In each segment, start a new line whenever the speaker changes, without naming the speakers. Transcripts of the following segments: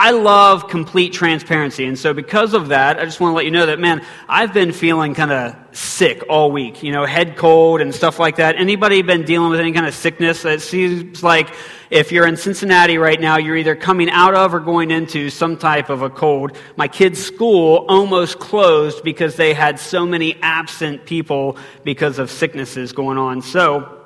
I love complete transparency. And so, because of that, I just want to let you know that, man, I've been feeling kind of sick all week, you know, head cold and stuff like that. Anybody been dealing with any kind of sickness? It seems like if you're in Cincinnati right now, you're either coming out of or going into some type of a cold. My kids' school almost closed because they had so many absent people because of sicknesses going on. So,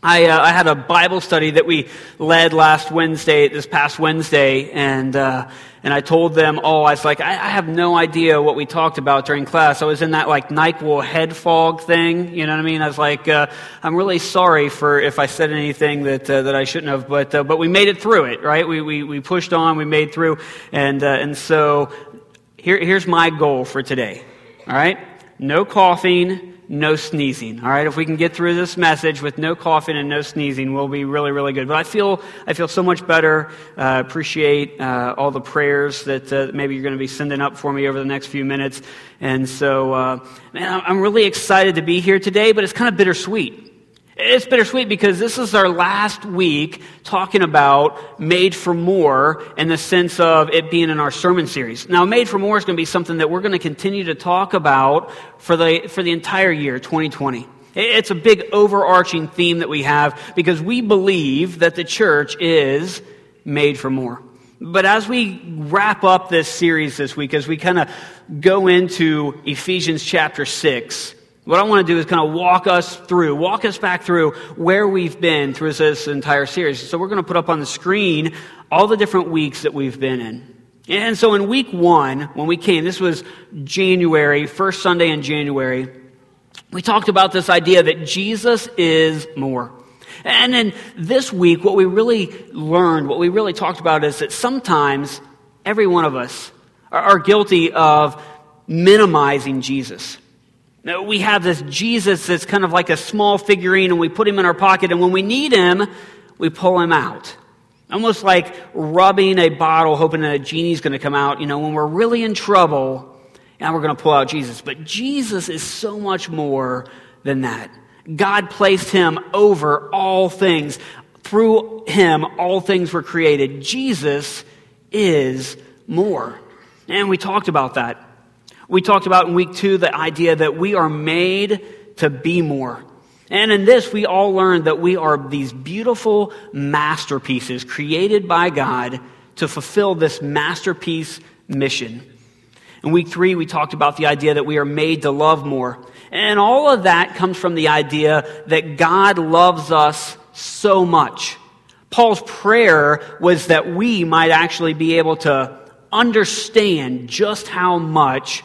I, uh, I, had a Bible study that we led last Wednesday, this past Wednesday, and, uh, and I told them, oh, I was like, I, I, have no idea what we talked about during class. I was in that like NyQuil head fog thing, you know what I mean? I was like, uh, I'm really sorry for if I said anything that, uh, that I shouldn't have, but, uh, but we made it through it, right? We, we, we pushed on, we made through, and, uh, and so here, here's my goal for today, all right? No coughing, no sneezing. All right, if we can get through this message with no coughing and no sneezing, we'll be really, really good. But I feel, I feel so much better. Uh, appreciate uh, all the prayers that uh, maybe you're going to be sending up for me over the next few minutes. And so, uh, man, I'm really excited to be here today, but it's kind of bittersweet. It's bittersweet because this is our last week talking about Made for More in the sense of it being in our sermon series. Now, Made for More is going to be something that we're going to continue to talk about for the, for the entire year, 2020. It's a big overarching theme that we have because we believe that the church is made for more. But as we wrap up this series this week, as we kind of go into Ephesians chapter 6, what I want to do is kind of walk us through, walk us back through where we've been through this entire series. So we're going to put up on the screen all the different weeks that we've been in. And so in week one, when we came, this was January, first Sunday in January, we talked about this idea that Jesus is more. And then this week, what we really learned, what we really talked about is that sometimes every one of us are guilty of minimizing Jesus. We have this Jesus that's kind of like a small figurine, and we put him in our pocket, and when we need him, we pull him out. Almost like rubbing a bottle, hoping that a genie's going to come out. You know, when we're really in trouble, and we're going to pull out Jesus. But Jesus is so much more than that. God placed him over all things. Through him, all things were created. Jesus is more. And we talked about that. We talked about in week two the idea that we are made to be more. And in this, we all learned that we are these beautiful masterpieces created by God to fulfill this masterpiece mission. In week three, we talked about the idea that we are made to love more. And all of that comes from the idea that God loves us so much. Paul's prayer was that we might actually be able to understand just how much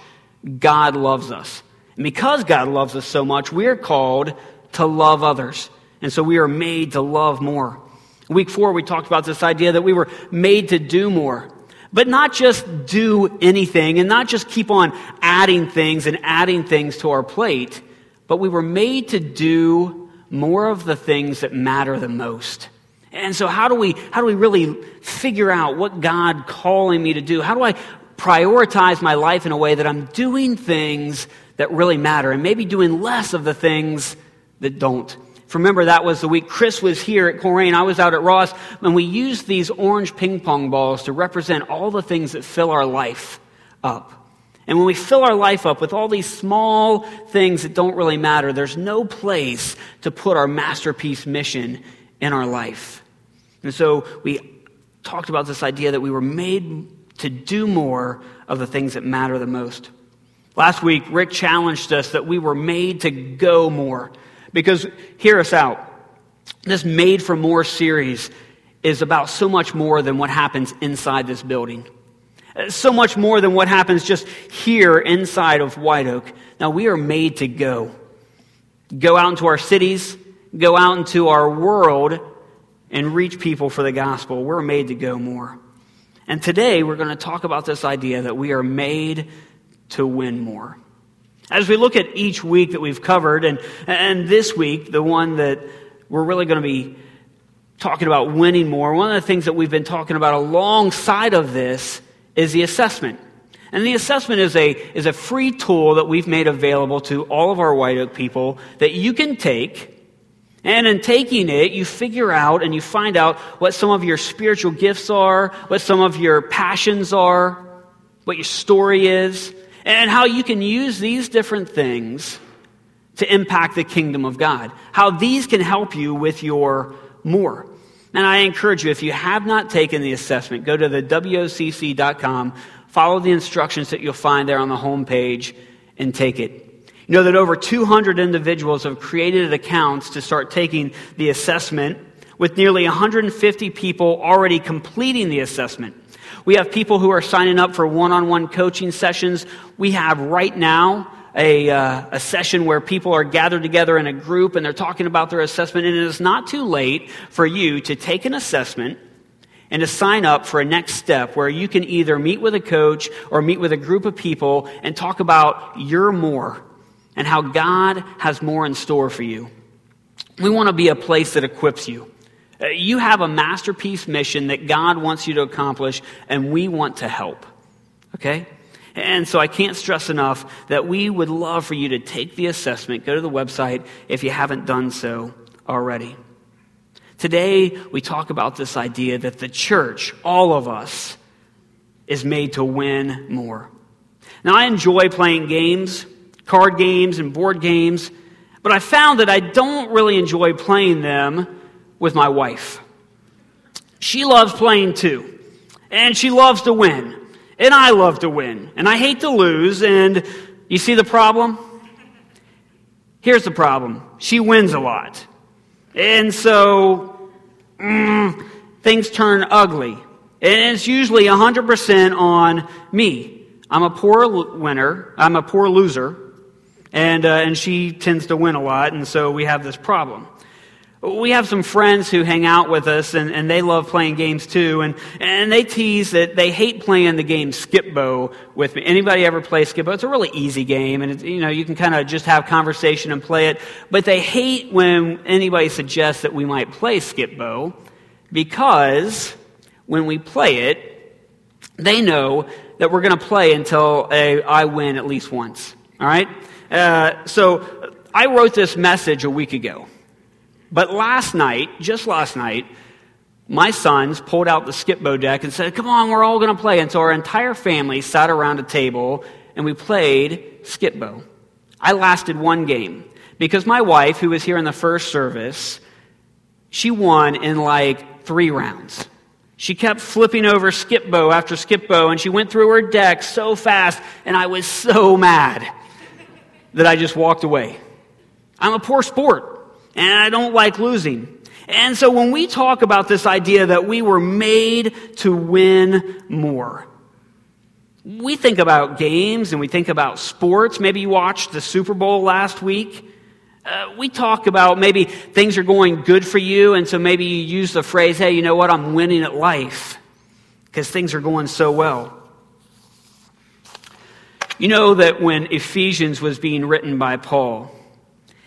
God loves us. And because God loves us so much, we're called to love others. And so we are made to love more. Week four, we talked about this idea that we were made to do more. But not just do anything and not just keep on adding things and adding things to our plate, but we were made to do more of the things that matter the most. And so how do we, how do we really figure out what God calling me to do? How do I prioritize my life in a way that I'm doing things that really matter and maybe doing less of the things that don't. Remember, that was the week Chris was here at Colerain. I was out at Ross, and we used these orange ping pong balls to represent all the things that fill our life up. And when we fill our life up with all these small things that don't really matter, there's no place to put our masterpiece mission in our life. And so we talked about this idea that we were made to do more of the things that matter the most. Last week, Rick challenged us that we were made to go more. Because, hear us out. This Made for More series is about so much more than what happens inside this building. So much more than what happens just here inside of White Oak. Now, we are made to go. Go out into our cities, go out into our world, and reach people for the gospel. We're made to go more. And today we're going to talk about this idea that we are made to win more. As we look at each week that we've covered, and, and this week, the one that we're really going to be talking about winning more, one of the things that we've been talking about alongside of this is the assessment. And the assessment is a, is a free tool that we've made available to all of our White Oak people that you can take And in taking it, you figure out and you find out what some of your spiritual gifts are, what some of your passions are, what your story is, and how you can use these different things to impact the kingdom of God. How these can help you with your more. And I encourage you, if you have not taken the assessment, go to the WOCC.com, follow the instructions that you'll find there on the home page, and take it. You know that over 200 individuals have created accounts to start taking the assessment, with nearly 150 people already completing the assessment. We have people who are signing up for one on one coaching sessions. We have right now a, uh, a session where people are gathered together in a group and they're talking about their assessment. And it is not too late for you to take an assessment and to sign up for a next step where you can either meet with a coach or meet with a group of people and talk about your more and how God has more in store for you. We want to be a place that equips you. Uh, you have a masterpiece mission that God wants you to accomplish, and we want to help. Okay? And so I can't stress enough that we would love for you to take the assessment, go to the website if you haven't done so already. Today, we talk about this idea that the church, all of us, is made to win more. Now, I enjoy playing games, card games, and board games, but I found that I don't really enjoy playing them with my wife. She loves playing too, and she loves to win. And I love to win. And I hate to lose. And you see the problem? Here's the problem she wins a lot. And so mm, things turn ugly. And it's usually 100% on me. I'm a poor winner, I'm a poor loser. And, uh, and she tends to win a lot. And so we have this problem. We have some friends who hang out with us and, and they love playing games too and, and they tease that they hate playing the game Skip-Bo with me. Anybody ever play Skip-Bo? It's a really easy game and you know you can kind of just have conversation and play it. But they hate when anybody suggests that we might play Skip-Bo because when we play it they know that we're going to play until a, I win at least once all right uh, so i wrote this message a week ago but last night, just last night, my sons pulled out the Skip-Bo deck and said, Come on, we're all going to play. And so our entire family sat around a table and we played Skip-Bo. I lasted one game because my wife, who was here in the first service, she won in like three rounds. She kept flipping over Skip-Bo after Skip-Bo and she went through her deck so fast and I was so mad that I just walked away. I'm a poor sport and I don't like losing. And so when we talk about this idea that we were made to win more, we think about games and we think about sports. Maybe you watched the Super Bowl last week. Uh, we talk about maybe things are going good for you, and so maybe you use the phrase, hey, you know what, I'm winning at life because things are going so well. You know that when Ephesians was being written by Paul,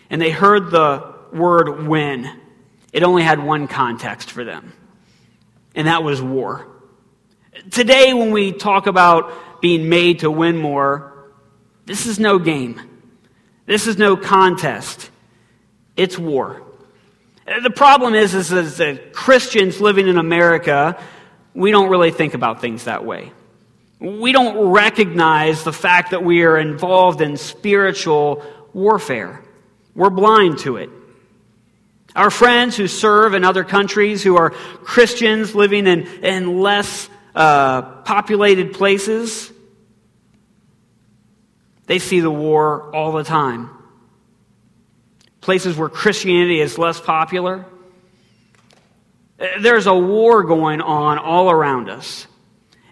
and they heard the word win, it only had one context for them, and that was war. Today, when we talk about being made to win more, this is no game. This is no contest. It's war. The problem is, is that Christians living in America, we don't really think about things that way. We don't recognize the fact that we are involved in spiritual warfare. We're blind to it. Our friends who serve in other countries, who are Christians living in, in less uh, populated places, they see the war all the time. Places where Christianity is less popular, there's a war going on all around us.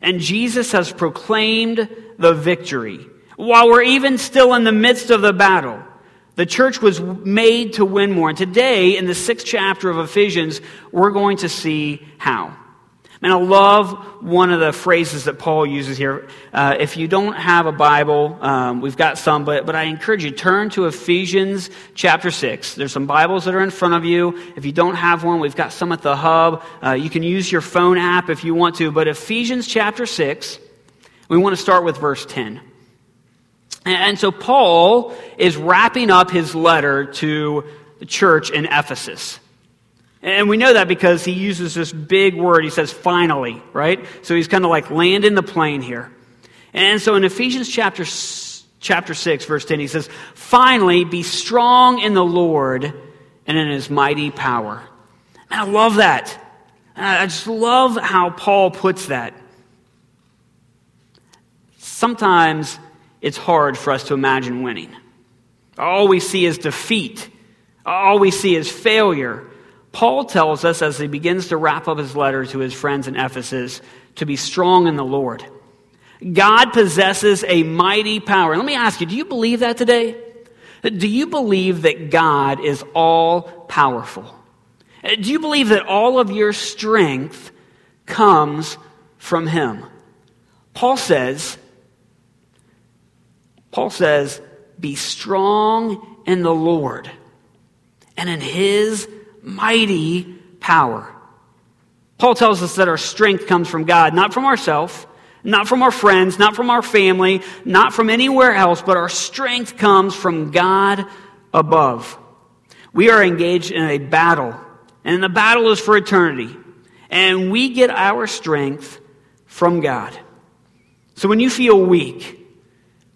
And Jesus has proclaimed the victory while we're even still in the midst of the battle. The church was made to win more. And today, in the sixth chapter of Ephesians, we're going to see how. And I love one of the phrases that Paul uses here. Uh, if you don't have a Bible, um, we've got some, but, but I encourage you, turn to Ephesians chapter 6. There's some Bibles that are in front of you. If you don't have one, we've got some at the hub. Uh, you can use your phone app if you want to. But Ephesians chapter 6, we want to start with verse 10. And so Paul is wrapping up his letter to the church in Ephesus. And we know that because he uses this big word. He says, finally, right? So he's kind of like landing the plane here. And so in Ephesians chapter, chapter 6, verse 10, he says, finally, be strong in the Lord and in his mighty power. And I love that. I just love how Paul puts that. Sometimes it's hard for us to imagine winning. All we see is defeat. All we see is failure. Paul tells us as he begins to wrap up his letter to his friends in Ephesus to be strong in the Lord. God possesses a mighty power. Let me ask you, do you believe that today? Do you believe that God is all powerful? Do you believe that all of your strength comes from Him? Paul says, Paul says, be strong in the Lord and in His mighty power. Paul tells us that our strength comes from God, not from ourselves, not from our friends, not from our family, not from anywhere else, but our strength comes from God above. We are engaged in a battle, and the battle is for eternity. And we get our strength from God. So when you feel weak,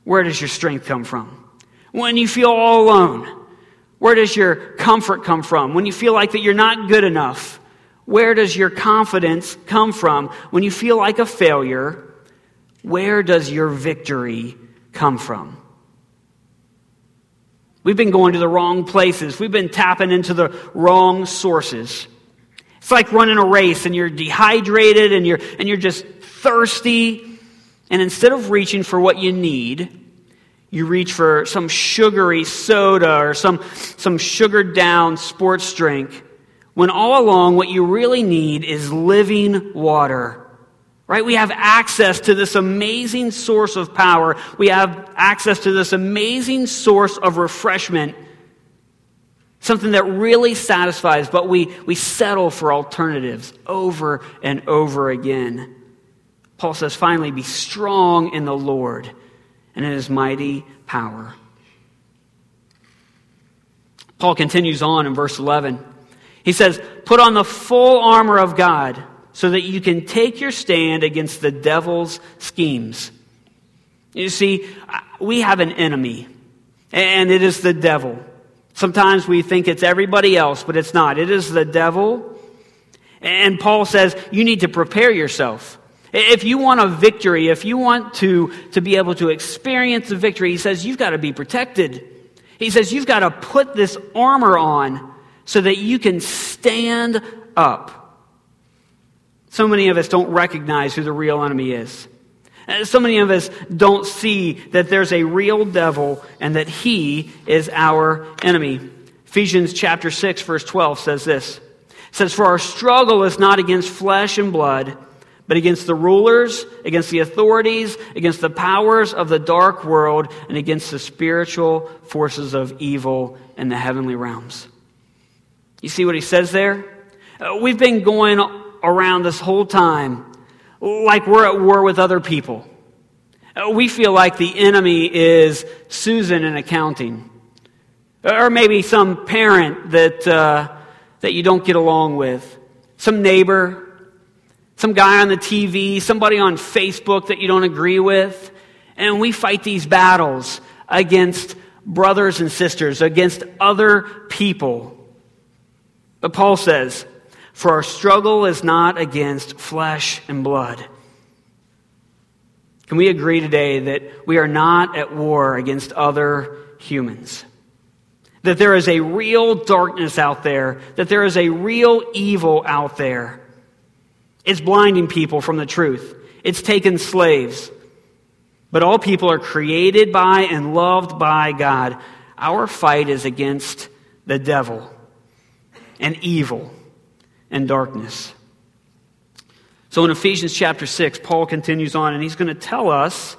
where does your strength come from? When you feel all alone, where does your comfort come from? When you feel like that you're not good enough, where does your confidence come from? When you feel like a failure, where does your victory come from? We've been going to the wrong places. We've been tapping into the wrong sources. It's like running a race and you're dehydrated and you're, and you're just thirsty. And instead of reaching for what you need, you reach for some sugary soda or some, some sugared down sports drink. When all along, what you really need is living water right? We have access to this amazing source of power. We have access to this amazing source of refreshment. Something that really satisfies, but we, we settle for alternatives over and over again. Paul says, finally, be strong in the Lord and in his mighty power. Paul continues on in verse 11. He says, Put on the full armor of God so that you can take your stand against the devil's schemes. You see, we have an enemy, and it is the devil. Sometimes we think it's everybody else, but it's not. It is the devil. And Paul says you need to prepare yourself. If you want a victory, if you want to, to be able to experience a victory, he says you've got to be protected. He says you've got to put this armor on so that you can stand up. So many of us don't recognize who the real enemy is. Uh, so many of us don't see that there's a real devil and that he is our enemy. Ephesians chapter 6 verse 12 says this. It says, For our struggle is not against flesh and blood, but against the rulers, against the authorities, against the powers of the dark world, and against the spiritual forces of evil in the heavenly realms. You see what he says there? Uh, we've been going around this whole time like we're at war with other people. Uh, we feel like the enemy is Susan in accounting, or maybe some parent that, uh, that you don't get along with, some neighbor, some guy on the TV, somebody on Facebook that you don't agree with. And we fight these battles against brothers and sisters, against other people. But Paul says, for our struggle is not against flesh and blood. Can we agree today that we are not at war against other humans? That there is a real darkness out there, that there is a real evil out there. It's blinding people from the truth, it's taken slaves. But all people are created by and loved by God. Our fight is against the devil and evil and darkness. So in Ephesians chapter 6, Paul continues on and he's going to tell us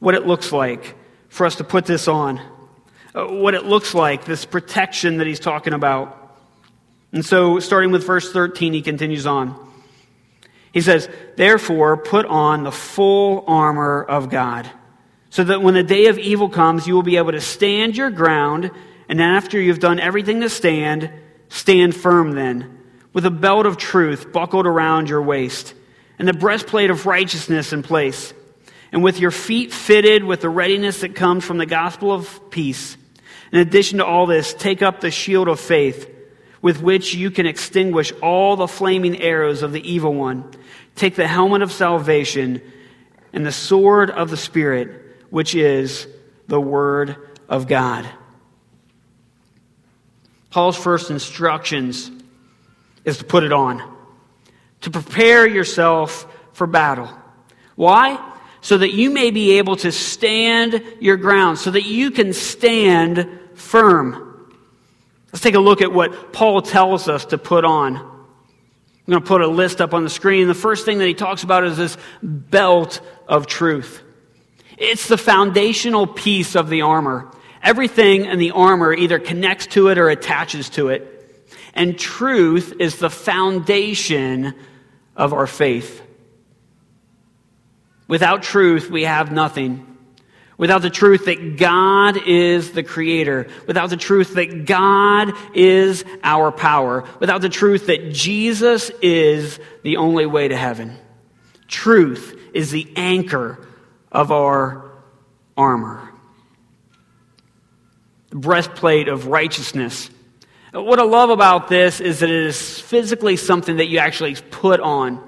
what it looks like for us to put this on, uh, what it looks like, this protection that he's talking about. And so, starting with verse 13, he continues on. He says, Therefore, put on the full armor of God, so that when the day of evil comes, you will be able to stand your ground And after you've done everything to stand, stand firm then, with a belt of truth buckled around your waist, and the breastplate of righteousness in place, and with your feet fitted with the readiness that comes from the gospel of peace. In addition to all this, take up the shield of faith, with which you can extinguish all the flaming arrows of the evil one. Take the helmet of salvation and the sword of the Spirit, which is the Word of God. Paul's first instructions is to put it on, to prepare yourself for battle. Why? So that you may be able to stand your ground, so that you can stand firm. Let's take a look at what Paul tells us to put on. I'm going to put a list up on the screen. The first thing that he talks about is this belt of truth. It's the foundational piece of the armor. Everything in the armor either connects to it or attaches to it. And truth is the foundation of our faith. Without truth, we have nothing. Without the truth that God is the creator, without the truth that God is our power, without the truth that Jesus is the only way to heaven. Truth is the anchor of our armor. The breastplate of righteousness what I love about this is that it is physically something that you actually put on.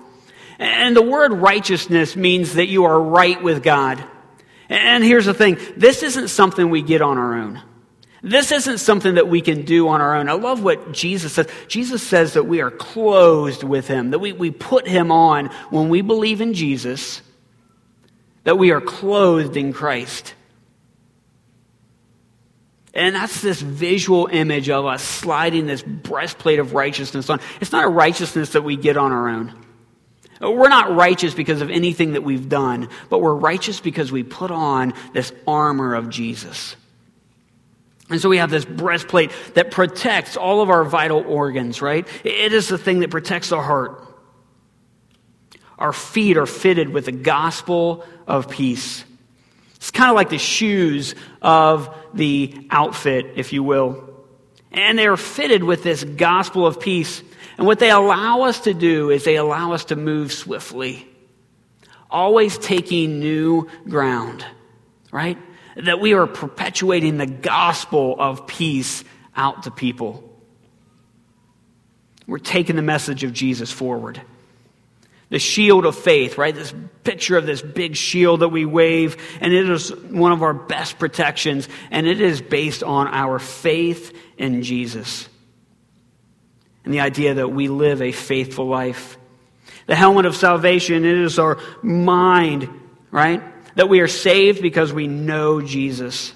And the word righteousness means that you are right with God. And here's the thing this isn't something we get on our own. This isn't something that we can do on our own. I love what Jesus says. Jesus says that we are clothed with Him, that we, we put Him on when we believe in Jesus, that we are clothed in Christ. And that's this visual image of us sliding this breastplate of righteousness on. It's not a righteousness that we get on our own. We're not righteous because of anything that we've done, but we're righteous because we put on this armor of Jesus. And so we have this breastplate that protects all of our vital organs, right? It is the thing that protects the heart. Our feet are fitted with the gospel of peace. It's kind of like the shoes of the outfit, if you will. And they're fitted with this gospel of peace. And what they allow us to do is they allow us to move swiftly, always taking new ground, right? That we are perpetuating the gospel of peace out to people. We're taking the message of Jesus forward the shield of faith, right? This picture of this big shield that we wave, and it is one of our best protections, and it is based on our faith in Jesus. And the idea that we live a faithful life. The helmet of salvation, it is our mind, right? That we are saved because we know Jesus.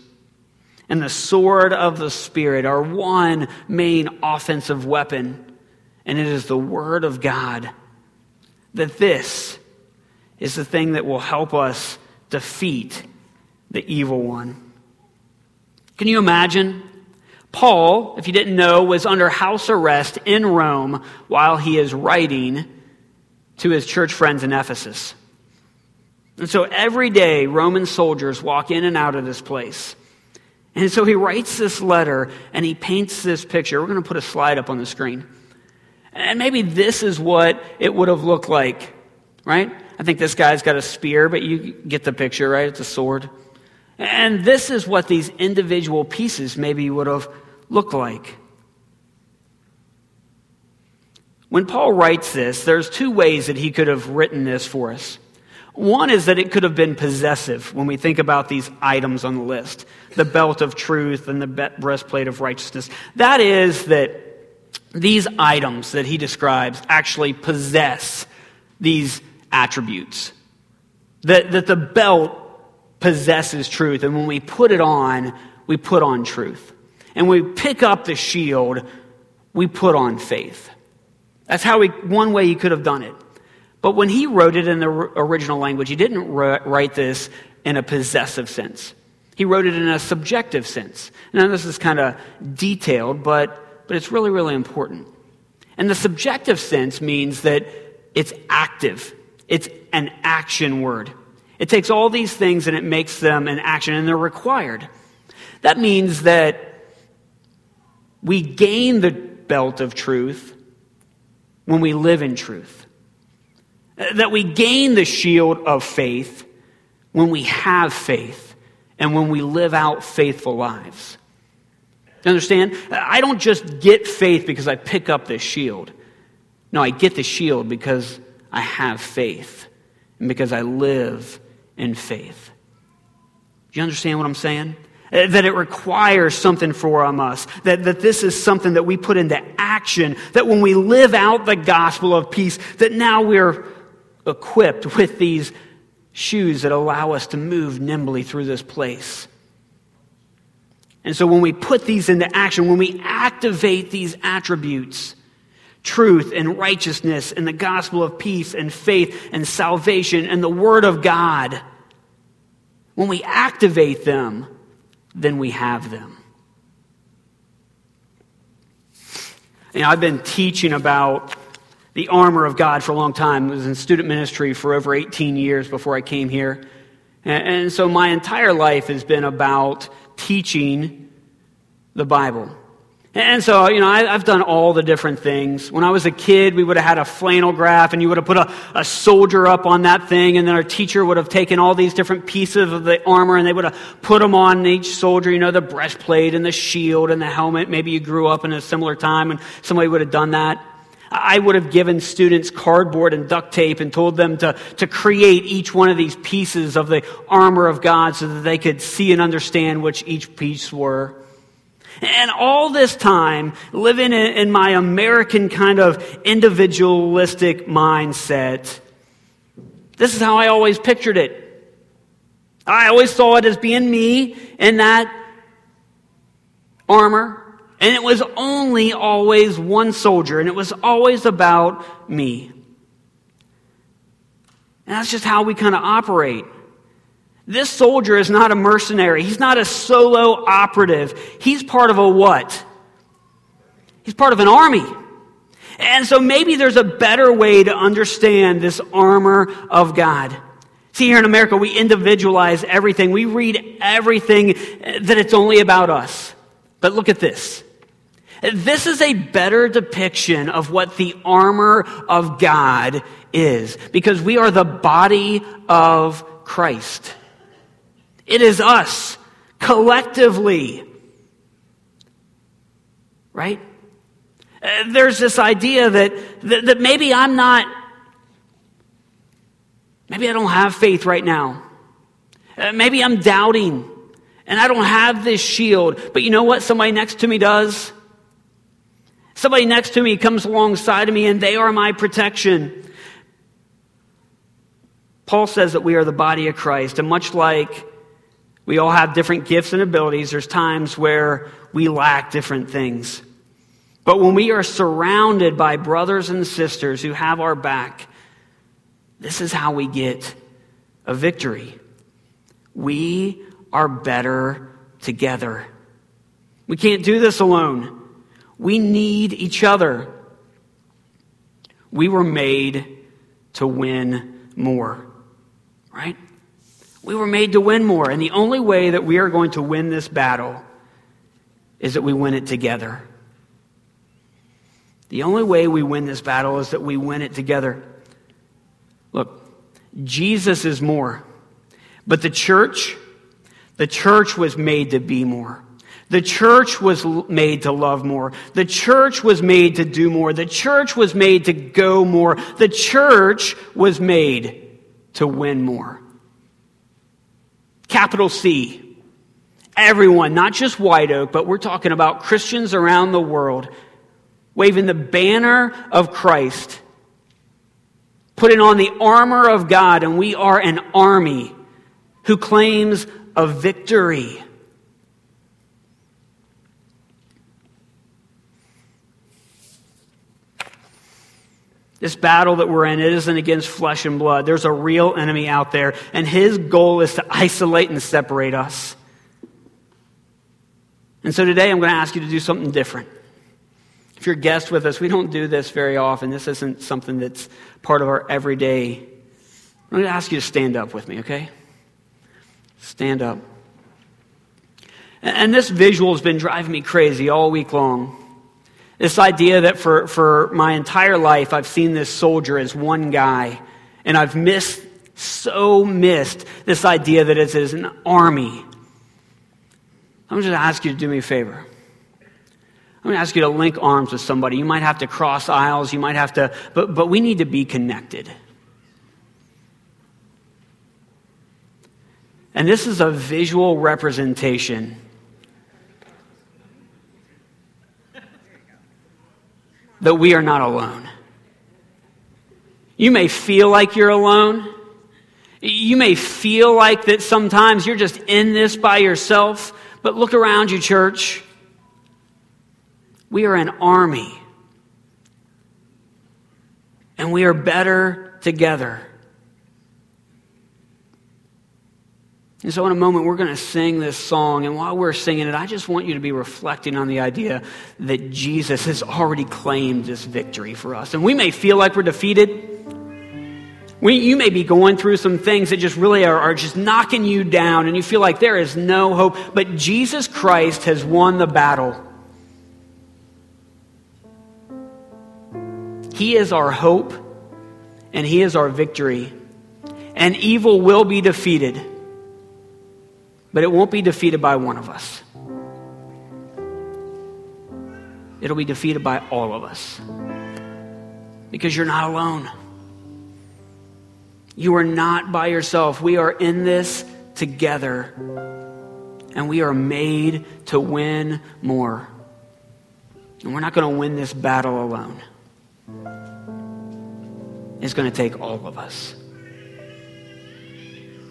And the sword of the Spirit, our one main offensive weapon, and it is the Word of God that this is the thing that will help us defeat the evil one. Can you imagine? Paul, if you didn't know, was under house arrest in Rome while he is writing to his church friends in Ephesus. And so every day, Roman soldiers walk in and out of this place. And so he writes this letter and he paints this picture. We're going to put a slide up on the screen. And maybe this is what it would have looked like, right? I think this guy's got a spear, but you get the picture, right? It's a sword. And this is what these individual pieces maybe would have looked like. When Paul writes this, there's two ways that he could have written this for us. One is that it could have been possessive when we think about these items on the list the belt of truth and the breastplate of righteousness. That is, that these items that he describes actually possess these attributes. That, that the belt possesses truth, and when we put it on, we put on truth. And we pick up the shield, we put on faith. That's how we, one way he could have done it. But when he wrote it in the original language, he didn't write this in a possessive sense. He wrote it in a subjective sense. Now, this is kind of detailed, but but it's really, really important. And the subjective sense means that it's active, it's an action word. It takes all these things and it makes them an action, and they're required. That means that We gain the belt of truth when we live in truth. That we gain the shield of faith when we have faith and when we live out faithful lives. You understand? I don't just get faith because I pick up this shield. No, I get the shield because I have faith and because I live in faith. Do you understand what I'm saying? Uh, that it requires something from us. That, that this is something that we put into action. That when we live out the gospel of peace, that now we're equipped with these shoes that allow us to move nimbly through this place. And so when we put these into action, when we activate these attributes, truth and righteousness and the gospel of peace and faith and salvation and the word of God, when we activate them, then we have them. You know, I've been teaching about the armor of God for a long time. I was in student ministry for over 18 years before I came here. And, so my entire life has been about teaching the Bible. And so, you know, I, have done all the different things. When I was a kid, we would have had a flannel graph, and you would have put a, a soldier up on that thing, and then our teacher would have taken all these different pieces of the armor, and they would have put them on each soldier, you know, the breastplate and the shield and the helmet. Maybe you grew up in a similar time, and somebody would have done that. I would have given students cardboard and duct tape and told them to, to create each one of these pieces of the armor of God so that they could see and understand which each piece were. And all this time, living in, my American kind of individualistic mindset, this is how I always pictured it. I always saw it as being me in that armor. And it was only always one soldier, and it was always about me. And that's just how we kind of operate. This soldier is not a mercenary. He's not a solo operative. He's part of a what? He's part of an army. And so maybe there's a better way to understand this armor of God. See, here in America, we individualize everything. We read everything that it's only about us. But look at this. This is a better depiction of what the armor of God is, because we are the body of Christ. It is us collectively. Right? Uh, there's this idea that, that, that maybe I'm not, maybe I don't have faith right now. Uh, maybe I'm doubting and I don't have this shield. But you know what somebody next to me does? Somebody next to me comes alongside of me and they are my protection. Paul says that we are the body of Christ, and much like we all have different gifts and abilities. There's times where we lack different things. But when we are surrounded by brothers and sisters who have our back, this is how we get a victory. We are better together. We can't do this alone. We need each other. We were made to win more, right? We were made to win more. And the only way that we are going to win this battle is that we win it together. The only way we win this battle is that we win it together. Look, Jesus is more. But the church, the church was made to be more. The church was made to love more. The church was made to do more. The church was made to go more. The church was made to win more. Capital C. Everyone, not just White Oak, but we're talking about Christians around the world waving the banner of Christ, putting on the armor of God, and we are an army who claims a victory. This battle that we're in, it isn't against flesh and blood. There's a real enemy out there, and his goal is to isolate and separate us. And so today I'm going to ask you to do something different. If you're a guest with us, we don't do this very often. This isn't something that's part of our everyday. I'm going to ask you to stand up with me, okay? Stand up. And this visual has been driving me crazy all week long. This idea that for, for my entire life, I've seen this soldier as one guy, and I've missed, so missed this idea that it is an army. I'm just going to ask you to do me a favor. I'm going to ask you to link arms with somebody. You might have to cross aisles, you might have to, but, but we need to be connected. And this is a visual representation that we are not alone. You may feel like you're alone. You may feel like that sometimes you're just in this by yourself, but look around you, church. We are an army. And we are better together. And so, in a moment, we're going to sing this song. And while we're singing it, I just want you to be reflecting on the idea that Jesus has already claimed this victory for us. And we may feel like we're defeated. We, you may be going through some things that just really are, are just knocking you down, and you feel like there is no hope. But Jesus Christ has won the battle. He is our hope and He is our victory. And evil will be defeated, but it won't be defeated by one of us. It'll be defeated by all of us because you're not alone. You are not by yourself. We are in this together, and we are made to win more. And we're not going to win this battle alone. It's going to take all of us.